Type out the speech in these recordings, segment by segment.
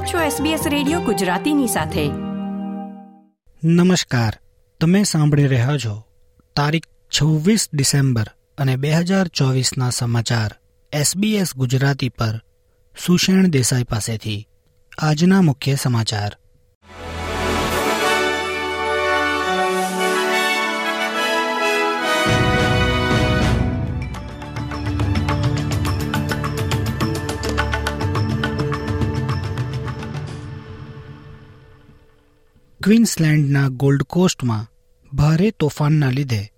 આપ છો SBS radio ગુજરાતીની સાથે. નમસ્કાર. તમે સાંભળી રહ્યા છો તારીખ છવ્વીસ ડિસેમ્બર અને બે હજાર ચોવીસના સમાચાર SBS ગુજરાતી પર સુષેણ દેસાઈ પાસેથી. આજના મુખ્ય સમાચાર. ક્વીન્સલેન્ડના ગોલ્ડ કોસ્ટમાં ભારે તોફાનના લીધે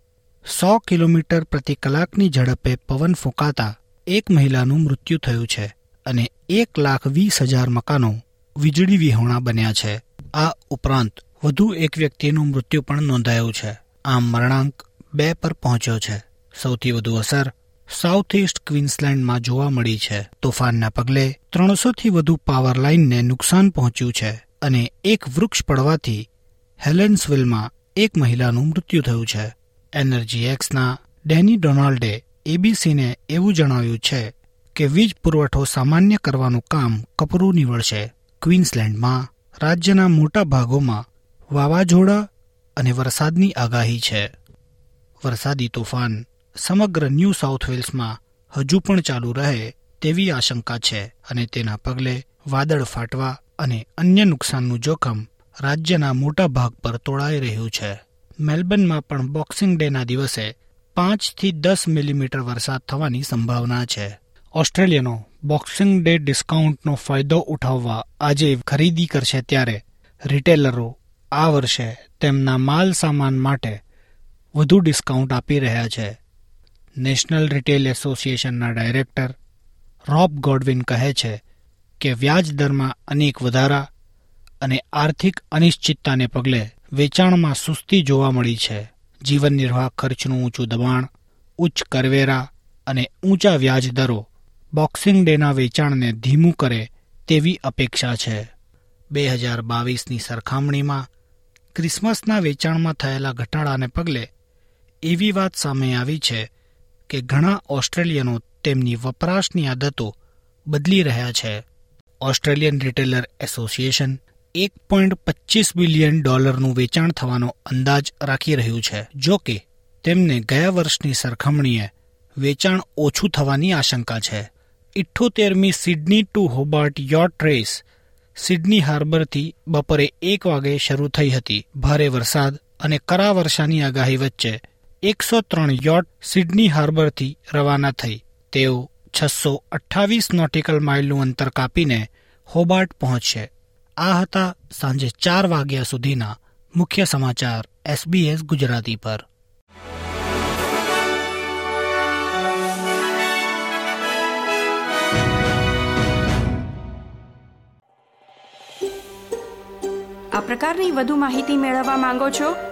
સો કિલોમીટર પ્રતિ કલાકની ઝડપે પવન ફૂંકાતા એક મહિલાનું મૃત્યુ થયું છે અને એક લાખ વીસ હજાર મકાનો વીજળી વિહોણા બન્યા છે. આ ઉપરાંત વધુ એક વ્યક્તિનું મૃત્યુ પણ નોંધાયું છે. આમ મરણાંક બે પર પહોંચ્યો છે. સૌથી વધુ અસર સાઉથ ઇસ્ટ ક્વીન્સલેન્ડમાં જોવા મળી છે. તોફાનના પગલે ત્રણસોથી વધુ પાવર લાઇનને નુકસાન પહોંચ્યું છે. અને એક વૃક્ષ પડવાથી હેલેન્સવિલમાં એક મહિલાનું મૃત્યુ થયું છે. એનર્જી એક્સના ડેની ડોનાલ્ડે એબીસીને એવું જણાવ્યું છે કે વીજ પુરવઠો સામાન્ય કરવાનું કામ કપરું નીવડશે. ક્વીન્સલેન્ડમાં રાજ્યના મોટા ભાગોમાં વાવાઝોડા અને વરસાદની આગાહી છે. વરસાદી તોફાન સમગ્ર ન્યૂ સાઉથ વેલ્સમાં હજુ પણ ચાલુ રહે તેવી આશંકા છે અને તેના પગલે વાદળ ફાટવા અને અન્ય નુકસાનનું જોખમ રાજ્યના મોટા ભાગ પર તોળાઈ રહ્યું છે. મેલબર્નમાં પણ બોક્સિંગ ડેના દિવસે પાંચથી દસ મિલીમીટર વરસાદ થવાની સંભાવના છે. ઓસ્ટ્રેલિયનો બોક્સિંગ ડે ડિસ્કાઉન્ટનો ફાયદો ઉઠાવવા આજે ખરીદી કરશે ત્યારે રિટેલરો આ વર્ષે તેમના માલ સામાન માટે વધુ ડિસ્કાઉન્ટ આપી રહ્યા છે. નેશનલ રિટેલ એસોસિએશનના ડાયરેક્ટર રોબ ગોડવિન કહે છે કે વ્યાજદરમાં અનેક વધારા અને આર્થિક અનિશ્ચિતતાને પગલે વેચાણમાં સુસ્તી જોવા મળી છે. જીવન નિર્વાહ ખર્ચનું ઊંચું દબાણ, ઉચ્ચ કરવેરા અને ઊંચા વ્યાજ દરો બોક્સિંગ ડેના વેચાણને ધીમું કરે તેવી અપેક્ષા છે. બે હજાર બાવીસની સરખામણીમાં ક્રિસમસના વેચાણમાં થયેલા ઘટાડાને પગલે એવી વાત સામે આવી છે કે ઘણા ઓસ્ટ્રેલિયનો તેમની વપરાશની આદતો બદલી રહ્યા છે. ઓસ્ટ્રેલિયન રિટેલર એસોસિએશન એક પોઈન્ટ પચીસ બિલિયન ડોલરનું વેચાણ થવાનો અંદાજ રાખી રહ્યું છે, જો કે તેમને ગયા વર્ષની સરખામણીએ વેચાણ ઓછું થવાની આશંકા છે. ઇઠ્ઠોતેરમી Sydney to Hobart yacht race Sydney હાર્બરથી બપોરે એક વાગે શરૂ થઈ હતી. ભારે વરસાદ અને કરા વર્ષાની આગાહી વચ્ચે એકસો ત્રણ યોટ સિડની હાર્બરથી રવાના થઈ. તેઓ છસો અઠ્ઠાવીસ નોટિકલ માઇલનું અંતર કાપીને હોબાર્ટ પહોંચશે આ હતા સાંજે ચાર વાગ્યા સુધીના મુખ્ય સમાચાર એસબીએસ ગુજરાતી પર. આ પ્રકારની વધુ માહિતી મેળવવા માંગો છો